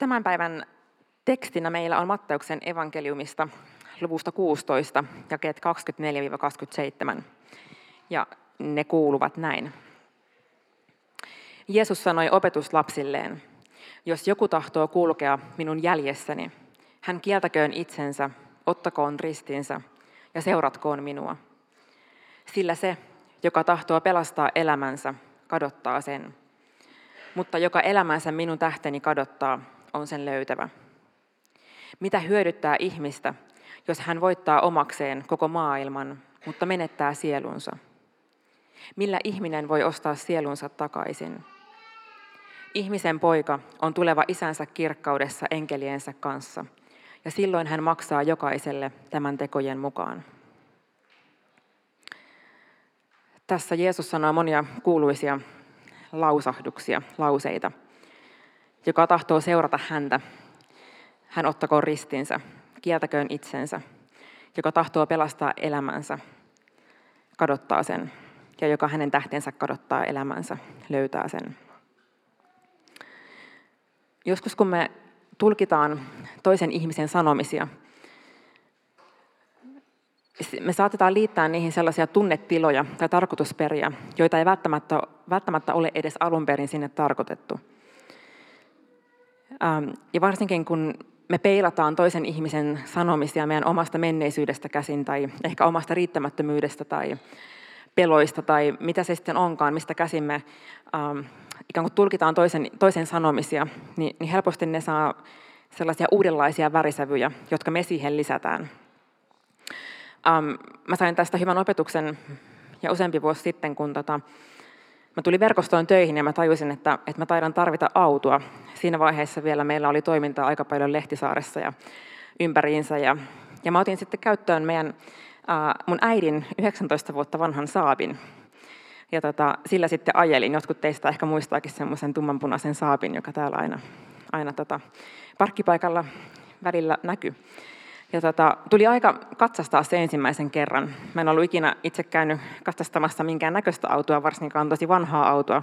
Tämän päivän tekstinä meillä on Matteuksen evankeliumista luvusta 16, jakeet 24-27. Ja ne kuuluvat näin. Jeesus sanoi opetuslapsilleen, jos joku tahtoo kulkea minun jäljessäni, hän kieltäköön itsensä, ottakoon ristinsä ja seuratkoon minua. Sillä se, joka tahtoo pelastaa elämänsä, kadottaa sen. Mutta joka elämänsä minun tähteni kadottaa, on sen löytävä. Mitä hyödyttää ihmistä, jos hän voittaa omakseen koko maailman, mutta menettää sielunsa? Millä ihminen voi ostaa sielunsa takaisin? Ihmisen poika on tuleva isänsä kirkkaudessa enkeliensä kanssa, ja silloin hän maksaa jokaiselle tämän tekojen mukaan. Tässä Jeesus sanoo monia kuuluisia lausahduksia, lauseita. Joka tahtoo seurata häntä, hän ottakoon ristinsä, kieltäköön itsensä. Joka tahtoo pelastaa elämänsä, kadottaa sen. Ja joka hänen tähtensä kadottaa elämänsä, löytää sen. Joskus kun me tulkitaan toisen ihmisen sanomisia, me saatetaan liittää niihin sellaisia tunnetiloja tai tarkoitusperiä, joita ei välttämättä, välttämättä ole edes alun perin sinne tarkoitettu. Ähm, ja varsinkin kun me peilataan toisen ihmisen sanomisia meidän omasta menneisyydestä käsin tai ehkä omasta riittämättömyydestä tai peloista tai mitä se sitten onkaan, mistä käsin me ähm, ikään kuin tulkitaan toisen, toisen sanomisia, niin, niin helposti ne saa sellaisia uudenlaisia värisävyjä, jotka me siihen lisätään. Um, mä sain tästä hyvän opetuksen ja useampi vuosi sitten, kun tota, mä tulin verkostoon töihin ja mä tajusin, että, että mä taidan tarvita autoa. Siinä vaiheessa vielä meillä oli toimintaa aika paljon Lehtisaaressa ja ympäriinsä. Ja, ja mä otin sitten käyttöön meidän, uh, mun äidin 19 vuotta vanhan saapin. Ja tota, sillä sitten ajelin. Jotkut teistä ehkä muistaakin semmoisen tummanpunaisen saapin, joka täällä aina, aina tota, parkkipaikalla välillä näkyy. Ja tota, tuli aika katsastaa se ensimmäisen kerran. Mä en ollut ikinä itse käynyt katsastamassa minkään näköistä autoa, varsinkaan tosi vanhaa autoa.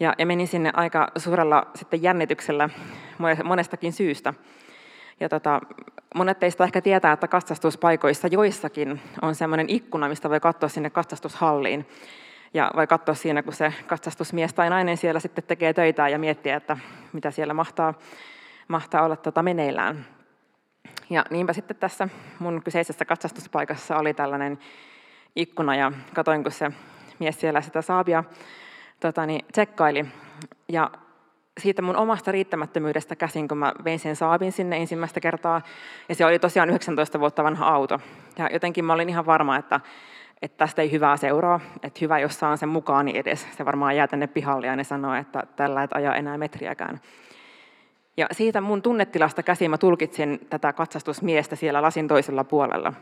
Ja, ja menin sinne aika suurella sitten jännityksellä monestakin syystä. Ja tota, monet teistä ehkä tietää, että katsastuspaikoissa joissakin on semmoinen ikkuna, mistä voi katsoa sinne katsastushalliin. Ja voi katsoa siinä, kun se katsastusmies tai nainen siellä sitten tekee töitä ja miettiä, että mitä siellä mahtaa, mahtaa olla tota meneillään. Ja niinpä sitten tässä mun kyseisessä katsastuspaikassa oli tällainen ikkuna ja katoin, kun se mies siellä sitä saapia tota, niin, tsekkaili. Ja siitä mun omasta riittämättömyydestä käsin, kun mä vein sen saapin sinne ensimmäistä kertaa, ja se oli tosiaan 19 vuotta vanha auto. Ja jotenkin mä olin ihan varma, että, että tästä ei hyvää seuraa, että hyvä, jos saan sen mukaan, niin edes se varmaan jää tänne pihalle, ja ne sanoo, että tällä et ajaa enää metriäkään. Ja siitä mun tunnetilasta käsin mä tulkitsin tätä katsastusmiestä siellä lasin toisella puolella.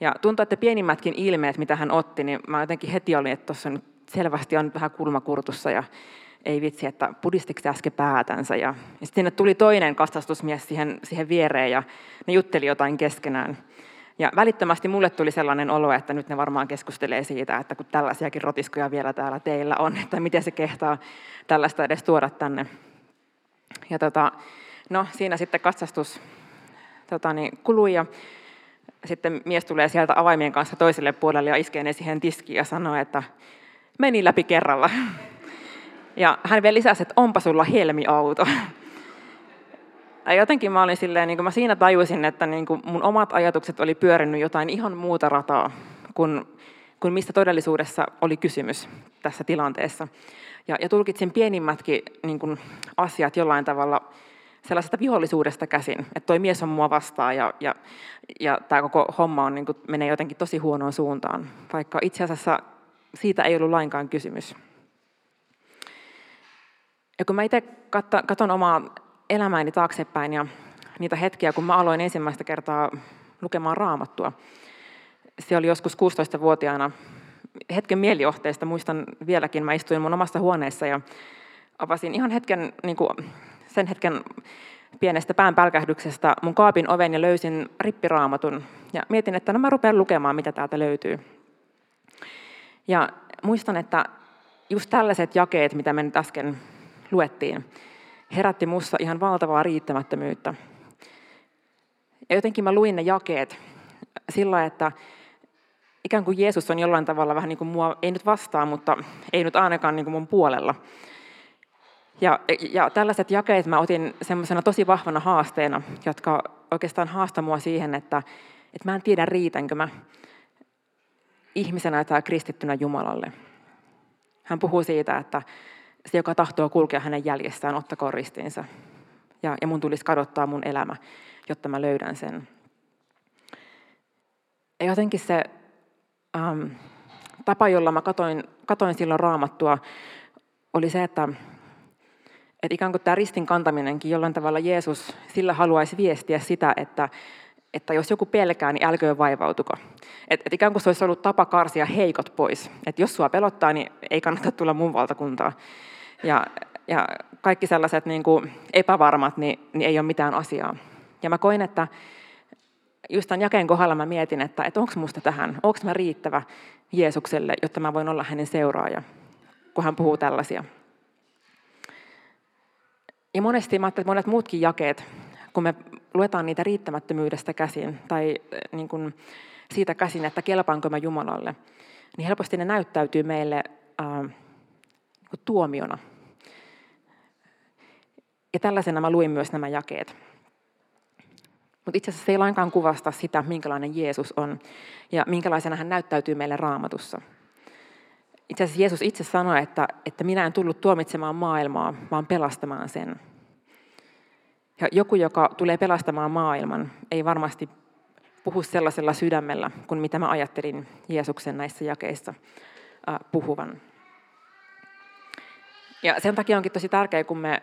Ja tuntui, että pienimmätkin ilmeet, mitä hän otti, niin mä jotenkin heti olin, että tuossa selvästi on vähän kulmakurtussa ja ei vitsi, että pudistiko äsken päätänsä. Ja, ja sitten tuli toinen katsastusmies siihen, siihen viereen ja ne jutteli jotain keskenään. Ja välittömästi mulle tuli sellainen olo, että nyt ne varmaan keskustelee siitä, että kun tällaisiakin rotiskoja vielä täällä teillä on, että miten se kehtaa tällaista edes tuoda tänne. Ja tota, no, siinä sitten katsastus tota, niin, kului ja sitten mies tulee sieltä avaimien kanssa toiselle puolelle ja iskee ne siihen tiskiin ja sanoo, että meni läpi kerralla. Ja hän vielä lisäsi, että onpa sulla helmiauto. Ja jotenkin mä olin silleen, niin kuin mä siinä tajusin, että niin kuin mun omat ajatukset oli pyörinyt jotain ihan muuta rataa kuin, kuin mistä todellisuudessa oli kysymys tässä tilanteessa. Ja, ja tulkitsin pienimmätkin niin kuin, asiat jollain tavalla sellaisesta vihollisuudesta käsin, että toi mies on mua vastaan ja, ja, ja tämä koko homma on, niin kuin, menee jotenkin tosi huonoon suuntaan, vaikka itse asiassa siitä ei ollut lainkaan kysymys. Ja kun mä itse katson omaa elämääni taaksepäin ja niitä hetkiä, kun mä aloin ensimmäistä kertaa lukemaan raamattua, se oli joskus 16-vuotiaana hetken mielijohteesta muistan vieläkin, mä istuin mun omassa huoneessa ja avasin ihan hetken, niin kuin sen hetken pienestä päänpälkähdyksestä mun kaapin oven ja löysin rippiraamatun. Ja mietin, että no mä rupean lukemaan, mitä täältä löytyy. Ja muistan, että just tällaiset jakeet, mitä me nyt äsken luettiin, herätti mussa ihan valtavaa riittämättömyyttä. Ja jotenkin mä luin ne jakeet sillä, että ikään kuin Jeesus on jollain tavalla vähän niin kuin mua, ei nyt vastaa, mutta ei nyt ainakaan niin kuin mun puolella. Ja, ja tällaiset jakeet mä otin semmoisena tosi vahvana haasteena, jotka oikeastaan haastaa mua siihen, että, että mä en tiedä riitänkö mä ihmisenä tai kristittynä Jumalalle. Hän puhuu siitä, että se, joka tahtoo kulkea hänen jäljestään, ottakoon ristinsä. Ja, ja mun tulisi kadottaa mun elämä, jotta mä löydän sen. Ja jotenkin se ähm, tapa, jolla mä katoin, katoin silloin raamattua, oli se, että, että ikään kuin tämä ristin kantaminenkin jollain tavalla Jeesus sillä haluaisi viestiä sitä, että, että jos joku pelkää, niin älköön vaivautuko. Et, et ikään kuin se olisi ollut tapa karsia heikot pois. Et jos sua pelottaa, niin ei kannata tulla mun valtakuntaa. Ja, ja kaikki sellaiset niin kuin epävarmat, niin, niin ei ole mitään asiaa. Ja mä koin, että just tämän jakeen kohdalla mä mietin, että, että onko musta tähän, onko mä riittävä Jeesukselle, jotta mä voin olla hänen seuraaja, kun hän puhuu tällaisia. Ja monesti mä että monet muutkin jakeet, kun me luetaan niitä riittämättömyydestä käsin tai eh, niin kuin siitä käsin, että kelpaanko mä Jumalalle, niin helposti ne näyttäytyy meille äh, tuomiona. Ja tällaisena mä luin myös nämä jakeet. Mutta itse asiassa se ei lainkaan kuvasta sitä, minkälainen Jeesus on ja minkälaisena hän näyttäytyy meille raamatussa. Itse asiassa Jeesus itse sanoi, että, että minä en tullut tuomitsemaan maailmaa, vaan pelastamaan sen. Ja joku, joka tulee pelastamaan maailman, ei varmasti puhu sellaisella sydämellä kuin mitä mä ajattelin Jeesuksen näissä jakeissa puhuvan. Ja sen takia onkin tosi tärkeää, kun me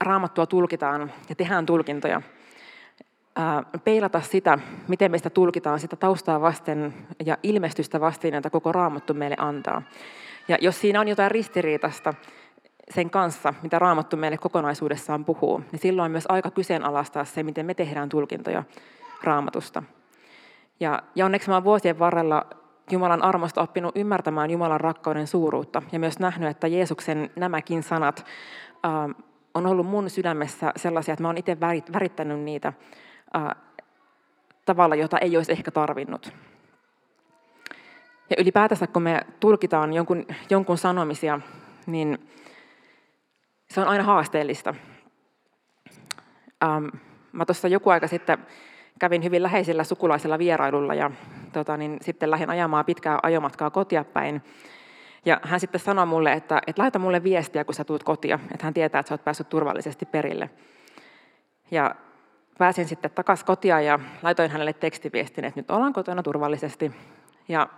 raamattua tulkitaan ja tehdään tulkintoja, peilata sitä, miten meistä tulkitaan sitä taustaa vasten ja ilmestystä vasten, jota koko raamattu meille antaa. Ja jos siinä on jotain ristiriitasta sen kanssa, mitä raamattu meille kokonaisuudessaan puhuu, niin silloin on myös aika kyseenalaistaa se, miten me tehdään tulkintoja raamatusta. Ja, ja onneksi mä olen vuosien varrella Jumalan armosta oppinut ymmärtämään Jumalan rakkauden suuruutta ja myös nähnyt, että Jeesuksen nämäkin sanat äh, on ollut mun sydämessä sellaisia, että mä oon itse värittänyt niitä tavalla, jota ei olisi ehkä tarvinnut. Ja ylipäätänsä, kun me tulkitaan jonkun, jonkun sanomisia, niin se on aina haasteellista. Ähm, mä tuossa joku aika sitten kävin hyvin läheisellä sukulaisella vierailulla ja tota, niin sitten lähdin ajamaan pitkää ajomatkaa kotia päin. Ja hän sitten sanoi mulle, että, että laita mulle viestiä, kun sä tuut kotia, että hän tietää, että sä oot päässyt turvallisesti perille. Ja pääsin sitten takaisin kotia ja laitoin hänelle tekstiviestin, että nyt ollaan kotona turvallisesti. Ja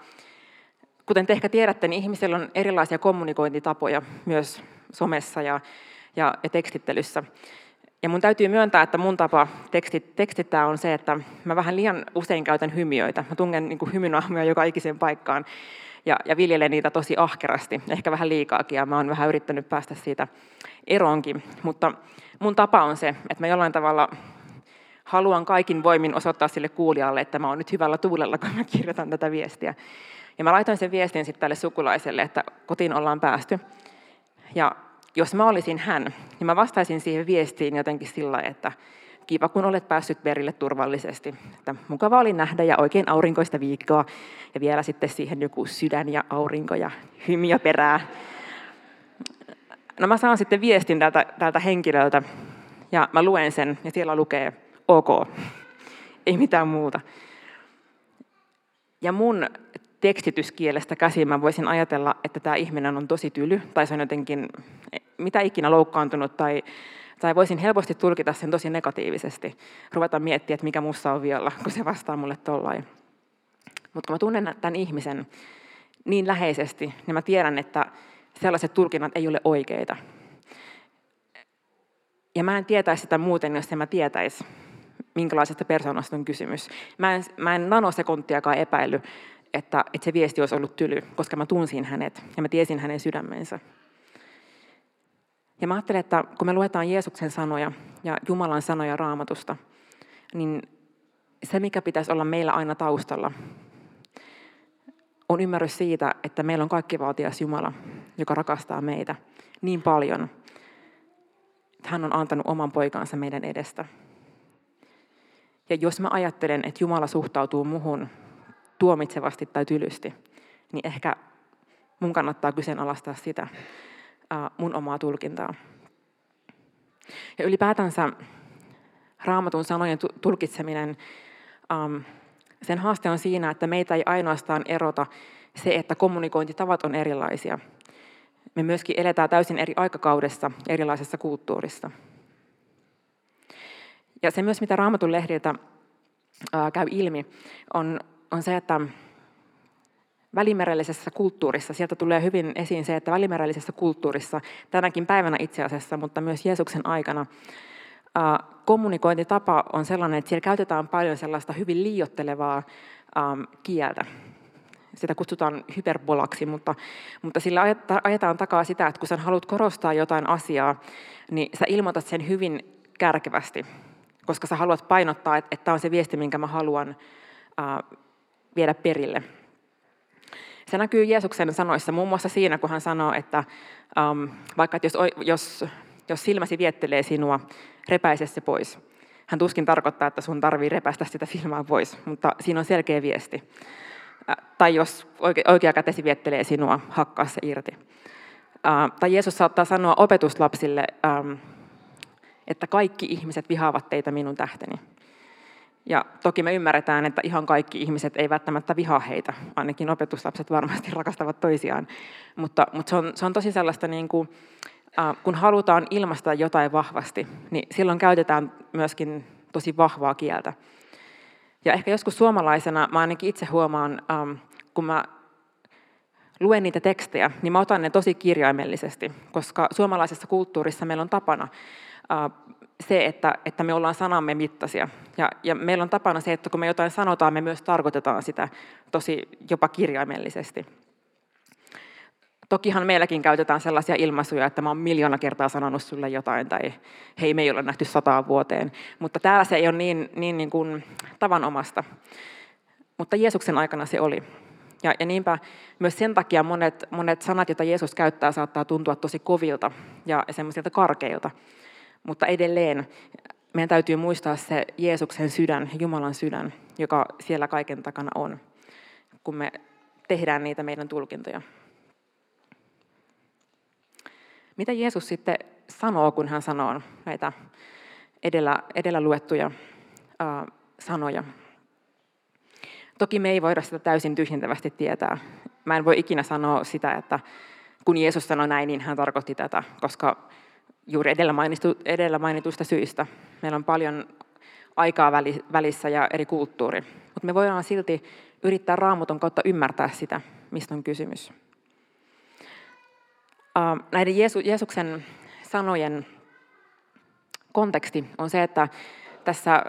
kuten te ehkä tiedätte, niin ihmisillä on erilaisia kommunikointitapoja myös somessa ja, ja, ja tekstittelyssä. Ja mun täytyy myöntää, että mun tapa tekstit, tekstittää on se, että mä vähän liian usein käytän hymiöitä. Mä tungen niin hymynahmoja joka ikiseen paikkaan ja, ja viljelen niitä tosi ahkerasti, ehkä vähän liikaakin, ja mä oon vähän yrittänyt päästä siitä eroonkin. Mutta mun tapa on se, että mä jollain tavalla haluan kaikin voimin osoittaa sille kuulijalle, että mä oon nyt hyvällä tuulella, kun mä kirjoitan tätä viestiä. Ja mä laitoin sen viestin sitten tälle sukulaiselle, että kotiin ollaan päästy. Ja jos mä olisin hän, niin mä vastaisin siihen viestiin jotenkin sillä että kiva kun olet päässyt perille turvallisesti. Että mukava oli nähdä ja oikein aurinkoista viikkoa. Ja vielä sitten siihen joku sydän ja aurinko ja hymiö perää. No mä saan sitten viestin tältä, tältä henkilöltä ja mä luen sen ja siellä lukee ok, ei mitään muuta. Ja mun tekstityskielestä käsin mä voisin ajatella, että tämä ihminen on tosi tyly, tai se on jotenkin mitä ikinä loukkaantunut, tai, tai voisin helposti tulkita sen tosi negatiivisesti. Ruveta miettiä, että mikä mussa on vielä, kun se vastaa mulle tollain. Mutta kun mä tunnen tämän ihmisen niin läheisesti, niin mä tiedän, että sellaiset tulkinnat ei ole oikeita. Ja mä en tietäisi sitä muuten, jos en mä tietäisi, minkälaisesta persoonasta on kysymys. Mä en, mä en nanosekuntiakaan epäily, että, että se viesti olisi ollut tyly, koska mä tunsin hänet ja mä tiesin hänen sydämensä. Ja mä ajattelen, että kun me luetaan Jeesuksen sanoja ja Jumalan sanoja raamatusta, niin se, mikä pitäisi olla meillä aina taustalla, on ymmärrys siitä, että meillä on kaikkivaltias Jumala, joka rakastaa meitä niin paljon, että hän on antanut oman poikansa meidän edestä. Ja jos mä ajattelen, että Jumala suhtautuu muhun tuomitsevasti tai tylysti, niin ehkä mun kannattaa kyseenalaistaa sitä mun omaa tulkintaa. Ja ylipäätänsä raamatun sanojen tulkitseminen, sen haaste on siinä, että meitä ei ainoastaan erota se, että kommunikointitavat on erilaisia. Me myöskin eletään täysin eri aikakaudessa, erilaisessa kulttuurissa. Ja se myös, mitä raamatun lehdiltä käy ilmi, on, on se, että välimerellisessä kulttuurissa, sieltä tulee hyvin esiin se, että välimerellisessä kulttuurissa, tänäkin päivänä itse asiassa, mutta myös Jeesuksen aikana, kommunikointitapa on sellainen, että siellä käytetään paljon sellaista hyvin liiottelevaa kieltä. Sitä kutsutaan hyperbolaksi, mutta, mutta sillä ajetaan takaa sitä, että kun sä haluat korostaa jotain asiaa, niin sä ilmoitat sen hyvin kärkevästi, koska sä haluat painottaa, että, että tämä on se viesti, minkä mä haluan viedä perille. Se näkyy Jeesuksen sanoissa muun muassa siinä, kun hän sanoo, että um, vaikka että jos, jos, jos silmäsi viettelee sinua, repäise se pois. Hän tuskin tarkoittaa, että sun tarvii repäistä sitä silmää pois, mutta siinä on selkeä viesti. Äh, tai jos oikea kätesi viettelee sinua, hakkaa se irti. Äh, tai Jeesus saattaa sanoa opetuslapsille, ähm, että kaikki ihmiset vihaavat teitä minun tähteni. Ja toki me ymmärretään, että ihan kaikki ihmiset ei välttämättä vihaa heitä, ainakin opetuslapset varmasti rakastavat toisiaan. Mutta, mutta se, on, se on tosi sellaista, niin kuin, äh, kun halutaan ilmaista jotain vahvasti, niin silloin käytetään myöskin tosi vahvaa kieltä. Ja ehkä joskus suomalaisena, mä ainakin itse huomaan, ähm, kun mä luen niitä tekstejä, niin mä otan ne tosi kirjaimellisesti, koska suomalaisessa kulttuurissa meillä on tapana se, että, että me ollaan sanamme mittaisia. Ja, ja meillä on tapana se, että kun me jotain sanotaan, me myös tarkoitetaan sitä tosi jopa kirjaimellisesti. Tokihan meilläkin käytetään sellaisia ilmaisuja, että mä oon miljoona kertaa sanonut sulle jotain, tai hei, me ei ole nähty sataan vuoteen. Mutta täällä se ei ole niin, niin, niin kuin tavanomasta. Mutta Jeesuksen aikana se oli. Ja, ja niinpä myös sen takia monet, monet sanat, joita Jeesus käyttää, saattaa tuntua tosi kovilta ja semmoisilta karkeilta. Mutta edelleen meidän täytyy muistaa se Jeesuksen sydän, Jumalan sydän, joka siellä kaiken takana on, kun me tehdään niitä meidän tulkintoja. Mitä Jeesus sitten sanoo, kun hän sanoo näitä edellä, edellä luettuja ää, sanoja? Toki me ei voida sitä täysin tyhjentävästi tietää. Mä en voi ikinä sanoa sitä, että kun Jeesus sanoi näin, niin hän tarkoitti tätä, koska juuri edellä, mainitu, edellä mainituista syistä. Meillä on paljon aikaa välissä ja eri kulttuuri. Mutta me voidaan silti yrittää raamuton kautta ymmärtää sitä, mistä on kysymys. Näiden Jeesu, Jeesuksen sanojen konteksti on se, että tässä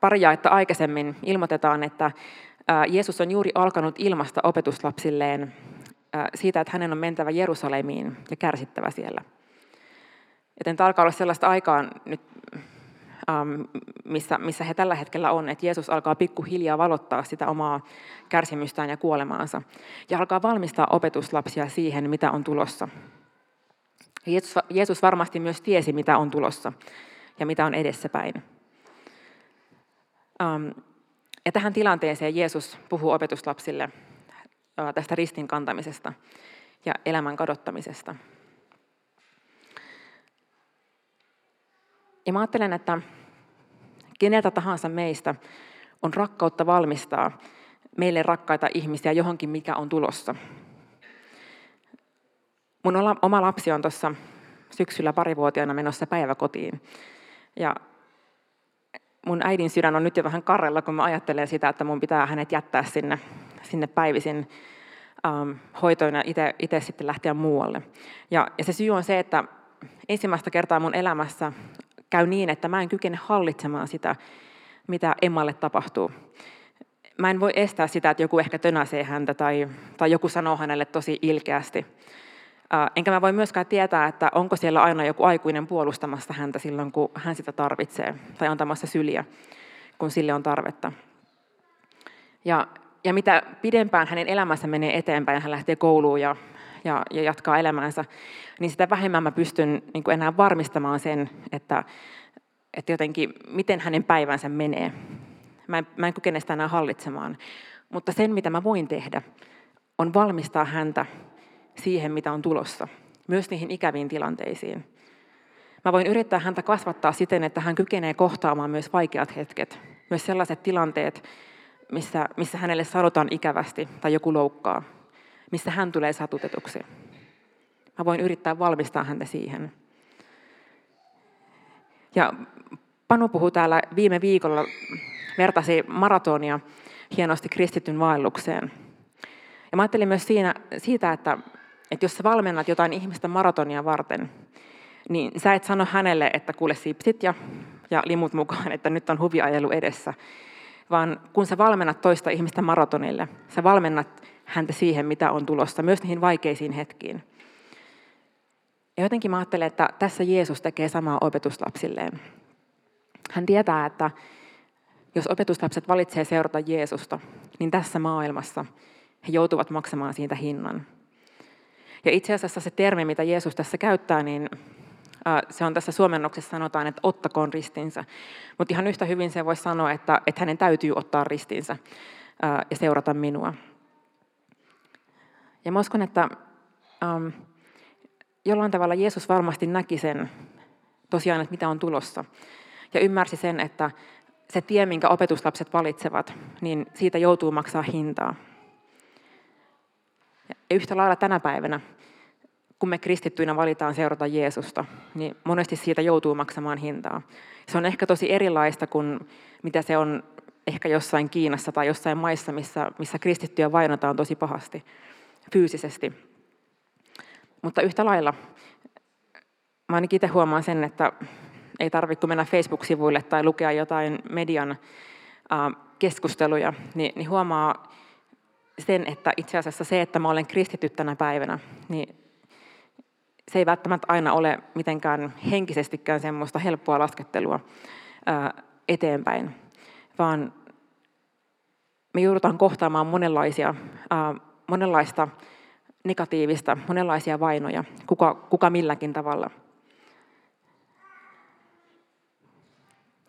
pari jaetta aikaisemmin ilmoitetaan, että Jeesus on juuri alkanut ilmasta opetuslapsilleen siitä, että hänen on mentävä Jerusalemiin ja kärsittävä siellä – Tämä alkaa olla sellaista aikaa nyt, ähm, missä, missä he tällä hetkellä on, että Jeesus alkaa pikkuhiljaa valottaa sitä omaa kärsimystään ja kuolemaansa. Ja alkaa valmistaa opetuslapsia siihen, mitä on tulossa. Jeesus, Jeesus varmasti myös tiesi, mitä on tulossa ja mitä on edessäpäin. Ähm, ja tähän tilanteeseen Jeesus puhuu opetuslapsille äh, tästä ristin kantamisesta ja elämän kadottamisesta. Ja mä ajattelen, että keneltä tahansa meistä on rakkautta valmistaa meille rakkaita ihmisiä johonkin, mikä on tulossa. Mun oma lapsi on tuossa syksyllä parivuotiaana menossa päiväkotiin. Ja mun äidin sydän on nyt jo vähän karrella, kun mä ajattelen sitä, että mun pitää hänet jättää sinne, sinne päivisin ähm, hoitoon ja itse sitten lähteä muualle. Ja, ja se syy on se, että ensimmäistä kertaa mun elämässä käy niin, että mä en kykene hallitsemaan sitä, mitä Emmalle tapahtuu. Mä en voi estää sitä, että joku ehkä tönäsee häntä tai, tai joku sanoo hänelle tosi ilkeästi. Enkä mä voi myöskään tietää, että onko siellä aina joku aikuinen puolustamassa häntä silloin, kun hän sitä tarvitsee, tai antamassa syliä, kun sille on tarvetta. Ja, ja mitä pidempään hänen elämänsä menee eteenpäin, hän lähtee kouluun ja, ja, ja jatkaa elämäänsä, niin sitä vähemmän mä pystyn niin enää varmistamaan sen, että, että jotenkin miten hänen päivänsä menee. Mä en, mä en kykene sitä enää hallitsemaan. Mutta sen, mitä mä voin tehdä, on valmistaa häntä siihen, mitä on tulossa, myös niihin ikäviin tilanteisiin. Mä voin yrittää häntä kasvattaa siten, että hän kykenee kohtaamaan myös vaikeat hetket, myös sellaiset tilanteet, missä, missä hänelle sanotaan ikävästi tai joku loukkaa, missä hän tulee satutetuksi. Mä voin yrittää valmistaa häntä siihen. Ja Panu puhui täällä viime viikolla, vertasi maratonia hienosti kristityn vaellukseen. Ja mä ajattelin myös siinä, siitä, että, että jos sä valmennat jotain ihmistä maratonia varten, niin sä et sano hänelle, että kuule sipsit ja, ja limut mukaan, että nyt on huviajelu edessä, vaan kun sä valmennat toista ihmistä maratonille, sä valmennat häntä siihen, mitä on tulossa, myös niihin vaikeisiin hetkiin. Ja jotenkin mä ajattelen, että tässä Jeesus tekee samaa opetuslapsilleen. Hän tietää, että jos opetuslapset valitsee seurata Jeesusta, niin tässä maailmassa he joutuvat maksamaan siitä hinnan. Ja itse asiassa se termi, mitä Jeesus tässä käyttää, niin se on tässä suomennoksessa sanotaan, että ottakoon ristinsä. Mutta ihan yhtä hyvin se voisi sanoa, että, että hänen täytyy ottaa ristinsä ja seurata minua. Ja mä uskon, että um, jollain tavalla Jeesus varmasti näki sen tosiaan, että mitä on tulossa. Ja ymmärsi sen, että se tie, minkä opetuslapset valitsevat, niin siitä joutuu maksaa hintaa. Ja yhtä lailla tänä päivänä kun me kristittyinä valitaan seurata Jeesusta, niin monesti siitä joutuu maksamaan hintaa. Se on ehkä tosi erilaista kuin mitä se on ehkä jossain Kiinassa tai jossain maissa, missä, missä kristittyjä vainotaan tosi pahasti fyysisesti. Mutta yhtä lailla, mä ainakin itse huomaan sen, että ei tarvitse mennä Facebook-sivuille tai lukea jotain median keskusteluja, niin, niin huomaa sen, että itse asiassa se, että mä olen kristitty tänä päivänä, niin se ei välttämättä aina ole mitenkään henkisestikään semmoista helppoa laskettelua eteenpäin, vaan me joudutaan kohtaamaan monenlaisia, monenlaista negatiivista, monenlaisia vainoja, kuka, kuka milläkin tavalla.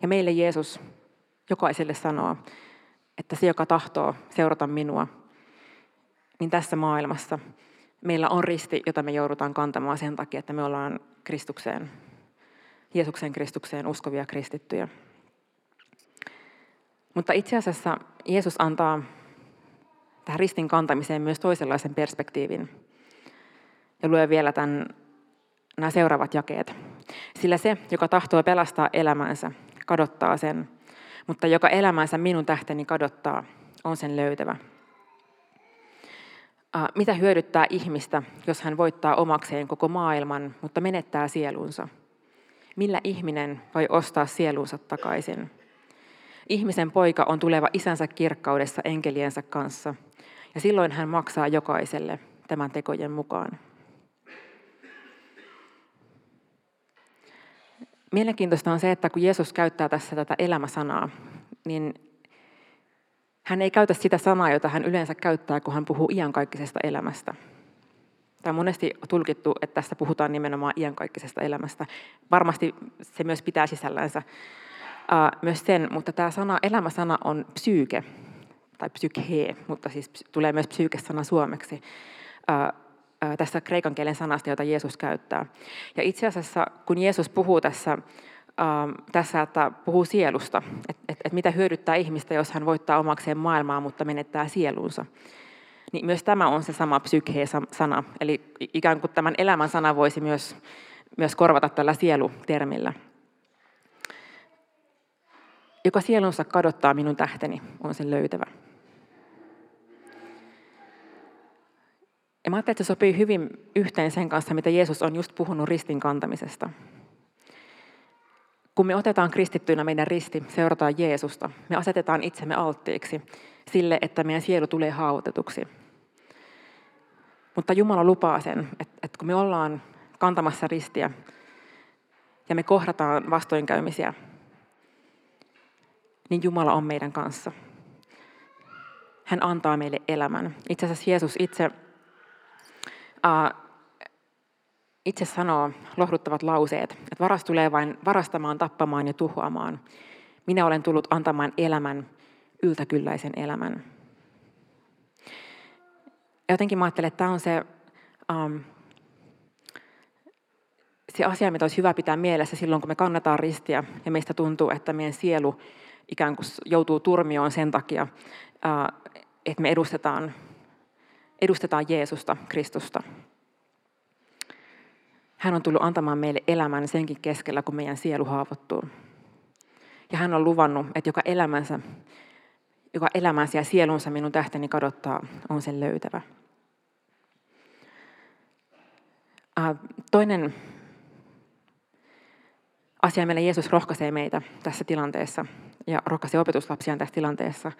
Ja meille Jeesus jokaiselle sanoo, että se, joka tahtoo seurata minua, niin tässä maailmassa meillä on risti, jota me joudutaan kantamaan sen takia, että me ollaan Kristukseen, Jeesuksen Kristukseen uskovia kristittyjä. Mutta itse asiassa Jeesus antaa tähän ristin kantamiseen myös toisenlaisen perspektiivin. Ja lue vielä tämän, nämä seuraavat jakeet. Sillä se, joka tahtoo pelastaa elämänsä, kadottaa sen, mutta joka elämänsä minun tähteni kadottaa, on sen löytävä. Mitä hyödyttää ihmistä, jos hän voittaa omakseen koko maailman, mutta menettää sielunsa? Millä ihminen voi ostaa sielunsa takaisin? Ihmisen poika on tuleva isänsä kirkkaudessa enkeliensä kanssa, ja silloin hän maksaa jokaiselle tämän tekojen mukaan. Mielenkiintoista on se, että kun Jeesus käyttää tässä tätä elämäsanaa, niin hän ei käytä sitä sanaa, jota hän yleensä käyttää, kun hän puhuu iankaikkisesta elämästä. Tämä on monesti tulkittu, että tässä puhutaan nimenomaan iankaikkisesta elämästä. Varmasti se myös pitää sisällänsä myös sen, mutta tämä sana, elämäsana on psyyke, tai psykhe, mutta siis tulee myös psyykesana suomeksi. Tässä kreikan kielen sanasta, jota Jeesus käyttää. Ja itse asiassa, kun Jeesus puhuu tässä tässä, että puhuu sielusta, että et, et mitä hyödyttää ihmistä, jos hän voittaa omakseen maailmaa, mutta menettää sielunsa. Niin myös tämä on se sama psyke-sana, eli ikään kuin tämän elämän sana voisi myös, myös korvata tällä sielutermillä. Joka sielunsa kadottaa minun tähteni, on sen löytävä. Ja mä ajattelin, että se sopii hyvin yhteen sen kanssa, mitä Jeesus on just puhunut ristin kantamisesta. Kun me otetaan kristittyinä meidän risti, seurataan Jeesusta, me asetetaan itsemme alttiiksi sille, että meidän sielu tulee haavoitetuksi. Mutta Jumala lupaa sen, että kun me ollaan kantamassa ristiä ja me kohdataan vastoinkäymisiä, niin Jumala on meidän kanssa. Hän antaa meille elämän. Itse asiassa Jeesus itse itse sanoo lohduttavat lauseet, että varas tulee vain varastamaan, tappamaan ja tuhoamaan. Minä olen tullut antamaan elämän, yltäkylläisen elämän. Ja jotenkin mä ajattelen, että tämä on se, um, se asia, mitä olisi hyvä pitää mielessä silloin, kun me kannetaan ristiä ja meistä tuntuu, että meidän sielu ikään kuin joutuu turmioon sen takia, uh, että me edustetaan, edustetaan Jeesusta, Kristusta. Hän on tullut antamaan meille elämän senkin keskellä, kun meidän sielu haavoittuu. Ja hän on luvannut, että joka elämänsä, joka elämänsä ja sielunsa minun tähteni kadottaa, on sen löytävä. Toinen asia, millä Jeesus rohkaisee meitä tässä tilanteessa ja rohkaisee opetuslapsiaan tässä tilanteessa,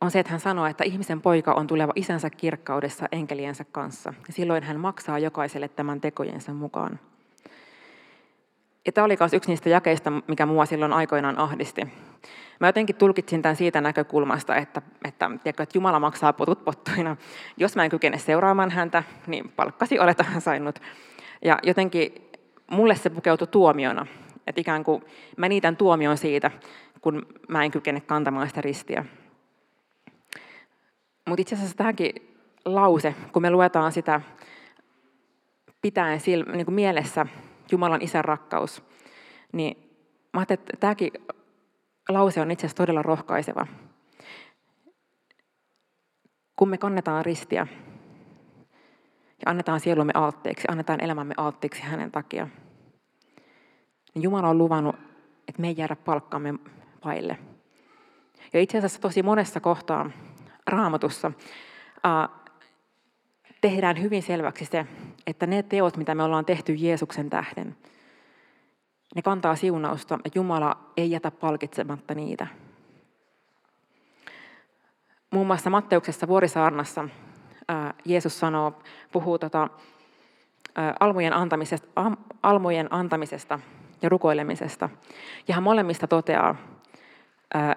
on se, että hän sanoo, että ihmisen poika on tuleva isänsä kirkkaudessa enkeliensä kanssa. Ja silloin hän maksaa jokaiselle tämän tekojensa mukaan. Ja tämä oli myös yksi niistä jakeista, mikä mua silloin aikoinaan ahdisti. Mä jotenkin tulkitsin tämän siitä näkökulmasta, että, että, tiedätkö, että Jumala maksaa potut pottuina. Jos mä en kykene seuraamaan häntä, niin palkkasi oleta hän sainnut. Ja jotenkin mulle se pukeutui tuomiona. Että ikään kuin mä niitän tuomion siitä, kun mä en kykene kantamaan sitä ristiä. Mutta itse asiassa tähänkin lause, kun me luetaan sitä pitäen sil, niin kuin mielessä Jumalan isän rakkaus, niin mä ajattelin, että tämäkin lause on itse asiassa todella rohkaiseva. Kun me kannetaan ristiä ja annetaan sielumme altteeksi, annetaan elämämme altteeksi hänen takia, niin Jumala on luvannut, että me ei jäädä palkkaamme vaille. Ja itse asiassa tosi monessa kohtaa raamatussa tehdään hyvin selväksi se, että ne teot, mitä me ollaan tehty Jeesuksen tähden, ne kantaa siunausta, että Jumala ei jätä palkitsematta niitä. Muun muassa Matteuksessa vuorisaarnassa Jeesus sanoo, puhuu tota, almujen, antamisesta, almujen antamisesta ja rukoilemisesta. Ja hän molemmista toteaa,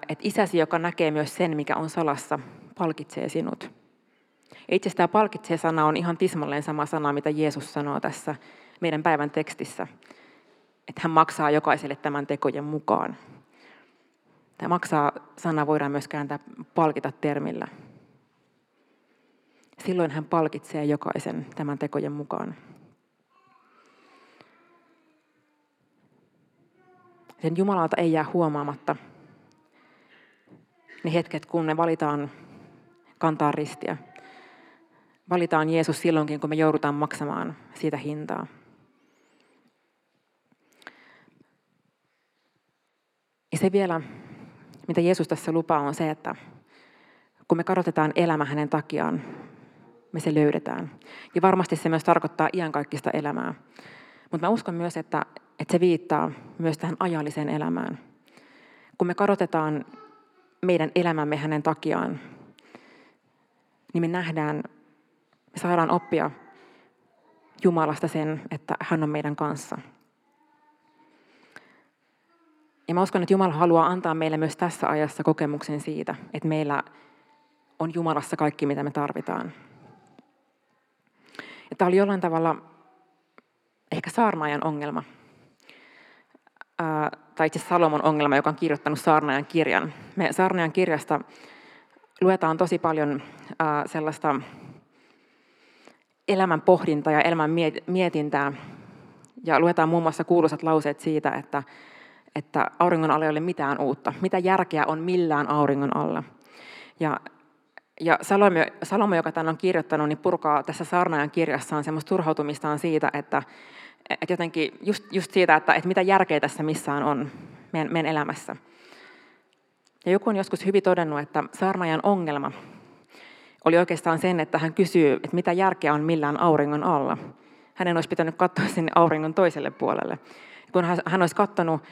että isäsi, joka näkee myös sen, mikä on salassa, palkitsee sinut. Itse asiassa tämä palkitsee sana on ihan tismalleen sama sana, mitä Jeesus sanoo tässä meidän päivän tekstissä. Että hän maksaa jokaiselle tämän tekojen mukaan. Tämä maksaa sana voidaan myös kääntää palkita termillä. Silloin hän palkitsee jokaisen tämän tekojen mukaan. Sen Jumalalta ei jää huomaamatta ne hetket, kun me valitaan kantaa ristiä. Valitaan Jeesus silloinkin, kun me joudutaan maksamaan siitä hintaa. Ja se vielä, mitä Jeesus tässä lupaa, on se, että kun me kadotetaan elämä hänen takiaan, me se löydetään. Ja varmasti se myös tarkoittaa iankaikkista elämää. Mutta mä uskon myös, että, että se viittaa myös tähän ajalliseen elämään. Kun me kadotetaan meidän elämämme hänen takiaan, niin me nähdään, me saadaan oppia Jumalasta sen, että hän on meidän kanssa. Ja mä uskon, että Jumala haluaa antaa meille myös tässä ajassa kokemuksen siitä, että meillä on Jumalassa kaikki, mitä me tarvitaan. Ja tämä oli jollain tavalla ehkä saarnaajan ongelma. Ää, tai itse Salomon ongelma, joka on kirjoittanut saarnaajan kirjan. Me saarnaajan kirjasta luetaan tosi paljon sellaista elämän pohdintaa ja elämän mietintää. Ja luetaan muun muassa kuuluisat lauseet siitä, että, että auringon alla ei ole mitään uutta. Mitä järkeä on millään auringon alla? Ja, ja Salomo, Salomo, joka tämän on kirjoittanut, niin purkaa tässä saarnaajan kirjassaan semmoista turhautumistaan siitä, että, että jotenkin just, just siitä, että, että mitä järkeä tässä missään on meidän, meidän elämässä. Ja joku on joskus hyvin todennut, että saarnaajan ongelma oli oikeastaan sen, että hän kysyy, että mitä järkeä on millään auringon alla. Hänen olisi pitänyt katsoa sinne auringon toiselle puolelle. Kun hän olisi katsonut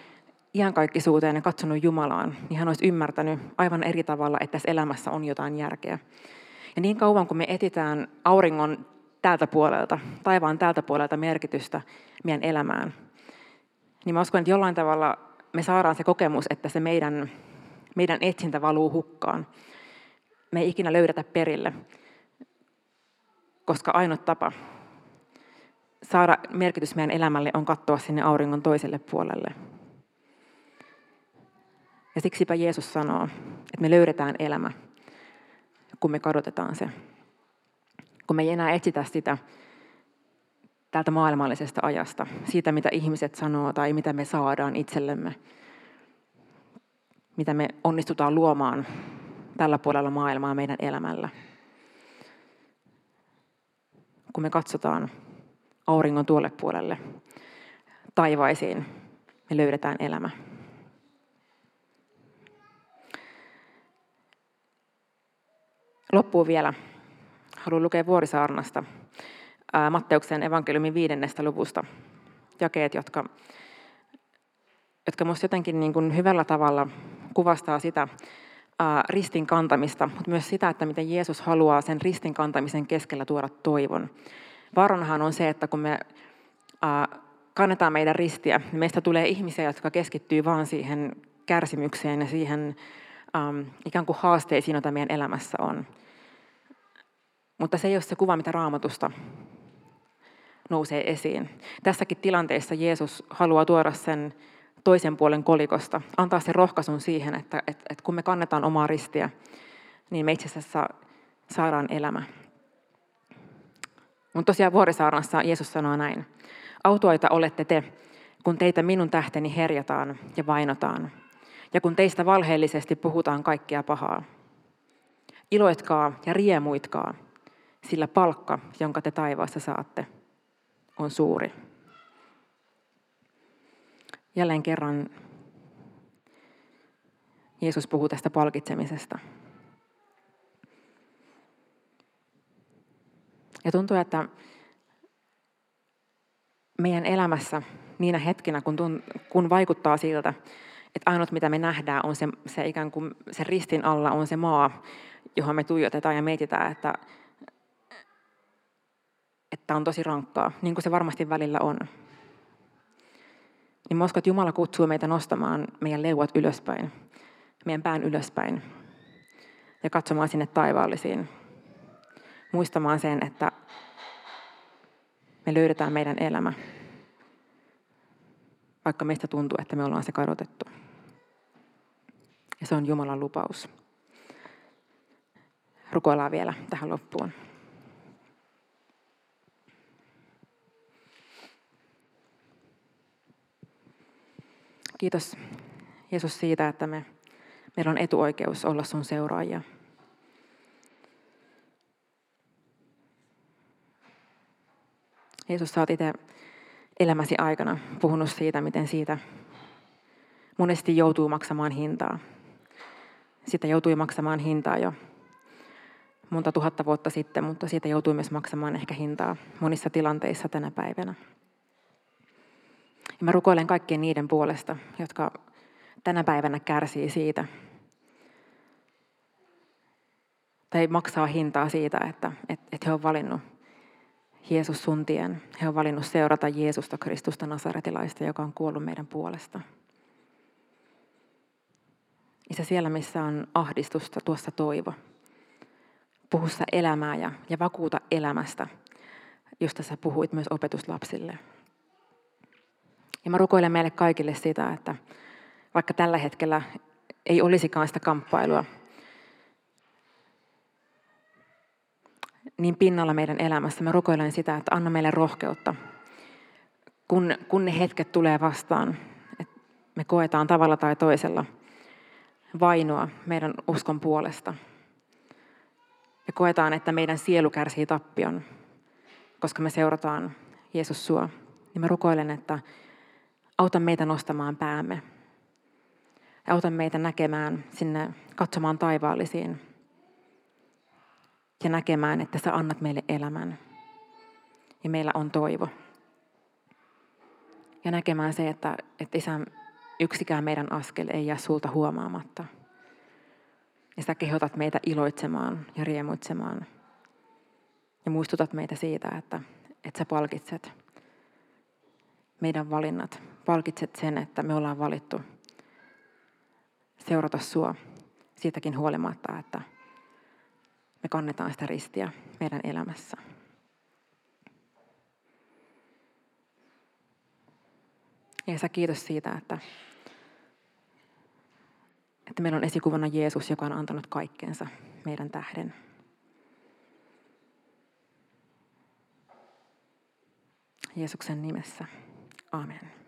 iankaikkisuuteen ja katsonut Jumalaan, niin hän olisi ymmärtänyt aivan eri tavalla, että tässä elämässä on jotain järkeä. Ja niin kauan kun me etitään auringon tältä puolelta, taivaan tältä puolelta merkitystä meidän elämään, niin mä uskon, että jollain tavalla me saadaan se kokemus, että se meidän meidän etsintä valuu hukkaan. Me ei ikinä löydetä perille. koska ainut tapa saada merkitys meidän elämälle on katsoa sinne auringon toiselle puolelle. Ja siksipä Jeesus sanoo, että me löydetään elämä, kun me kadotetaan se. Kun me ei enää etsitä sitä täältä maailmallisesta ajasta, siitä mitä ihmiset sanoo tai mitä me saadaan itsellemme, mitä me onnistutaan luomaan tällä puolella maailmaa meidän elämällä. Kun me katsotaan auringon tuolle puolelle taivaisiin, me löydetään elämä. Loppuun vielä. Haluan lukea Vuorisaarnasta Matteuksen evankeliumin viidennestä luvusta. Jakeet, jotka, jotka minusta jotenkin niin kuin hyvällä tavalla kuvastaa sitä ristin kantamista, mutta myös sitä, että miten Jeesus haluaa sen ristin kantamisen keskellä tuoda toivon. Vaaranahan on se, että kun me kannetaan meidän ristiä, niin meistä tulee ihmisiä, jotka keskittyy vain siihen kärsimykseen ja siihen ikään kuin haasteisiin, joita meidän elämässä on. Mutta se ei ole se kuva, mitä raamatusta nousee esiin. Tässäkin tilanteessa Jeesus haluaa tuoda sen toisen puolen kolikosta, antaa sen rohkaisun siihen, että, että, että kun me kannetaan omaa ristiä, niin me itse asiassa saadaan elämä. Mutta tosiaan Vuorisaarnassa Jeesus sanoo näin. Autoita olette te, kun teitä minun tähteni herjataan ja vainotaan, ja kun teistä valheellisesti puhutaan kaikkea pahaa. Iloitkaa ja riemuitkaa, sillä palkka, jonka te taivaassa saatte, on suuri. Jälleen kerran Jeesus puhuu tästä palkitsemisesta. Ja tuntuu, että meidän elämässä niinä hetkinä, kun, tun, kun vaikuttaa siltä, että ainut mitä me nähdään on se, se ikään kuin se ristin alla on se maa, johon me tuijotetaan ja mietitään, että, että on tosi rankkaa, niin kuin se varmasti välillä on. Niin mä uskon, että Jumala kutsuu meitä nostamaan meidän leuat ylöspäin, meidän pään ylöspäin ja katsomaan sinne taivaallisiin. Muistamaan sen, että me löydetään meidän elämä, vaikka meistä tuntuu, että me ollaan se kadotettu. Ja se on Jumalan lupaus. Rukoillaan vielä tähän loppuun. Kiitos Jeesus siitä, että me, meillä on etuoikeus olla sun seuraajia. Jeesus, sä oot itse elämäsi aikana puhunut siitä, miten siitä monesti joutuu maksamaan hintaa. Sitä joutui maksamaan hintaa jo monta tuhatta vuotta sitten, mutta siitä joutui myös maksamaan ehkä hintaa monissa tilanteissa tänä päivänä. Mä rukoilen kaikkien niiden puolesta, jotka tänä päivänä kärsii siitä, tai maksaa hintaa siitä, että, että, että he on valinnut Jeesus sun tien. He on valinnut seurata Jeesusta Kristusta Nasaretilaista, joka on kuollut meidän puolesta. Isä, siellä missä on ahdistusta, tuossa toivo. Puhu elämää ja, ja vakuuta elämästä, josta sä puhuit myös opetuslapsille. Ja mä rukoilen meille kaikille sitä, että vaikka tällä hetkellä ei olisikaan sitä kamppailua, niin pinnalla meidän elämässä. Mä rukoilen sitä, että anna meille rohkeutta, kun, kun ne hetket tulee vastaan, että me koetaan tavalla tai toisella vainoa meidän uskon puolesta. Ja koetaan, että meidän sielu kärsii tappion, koska me seurataan Jeesus sua. Niin mä rukoilen, että auta meitä nostamaan päämme. Auta meitä näkemään sinne, katsomaan taivaallisiin ja näkemään, että sä annat meille elämän. Ja meillä on toivo. Ja näkemään se, että, että isä, yksikään meidän askel ei jää sulta huomaamatta. Ja sä kehotat meitä iloitsemaan ja riemuitsemaan. Ja muistutat meitä siitä, että, että sä palkitset meidän valinnat palkitset sen, että me ollaan valittu seurata sua siitäkin huolimatta, että me kannetaan sitä ristiä meidän elämässä. Ja sä kiitos siitä, että, että meillä on esikuvana Jeesus, joka on antanut kaikkensa meidän tähden. Jeesuksen nimessä. Amen.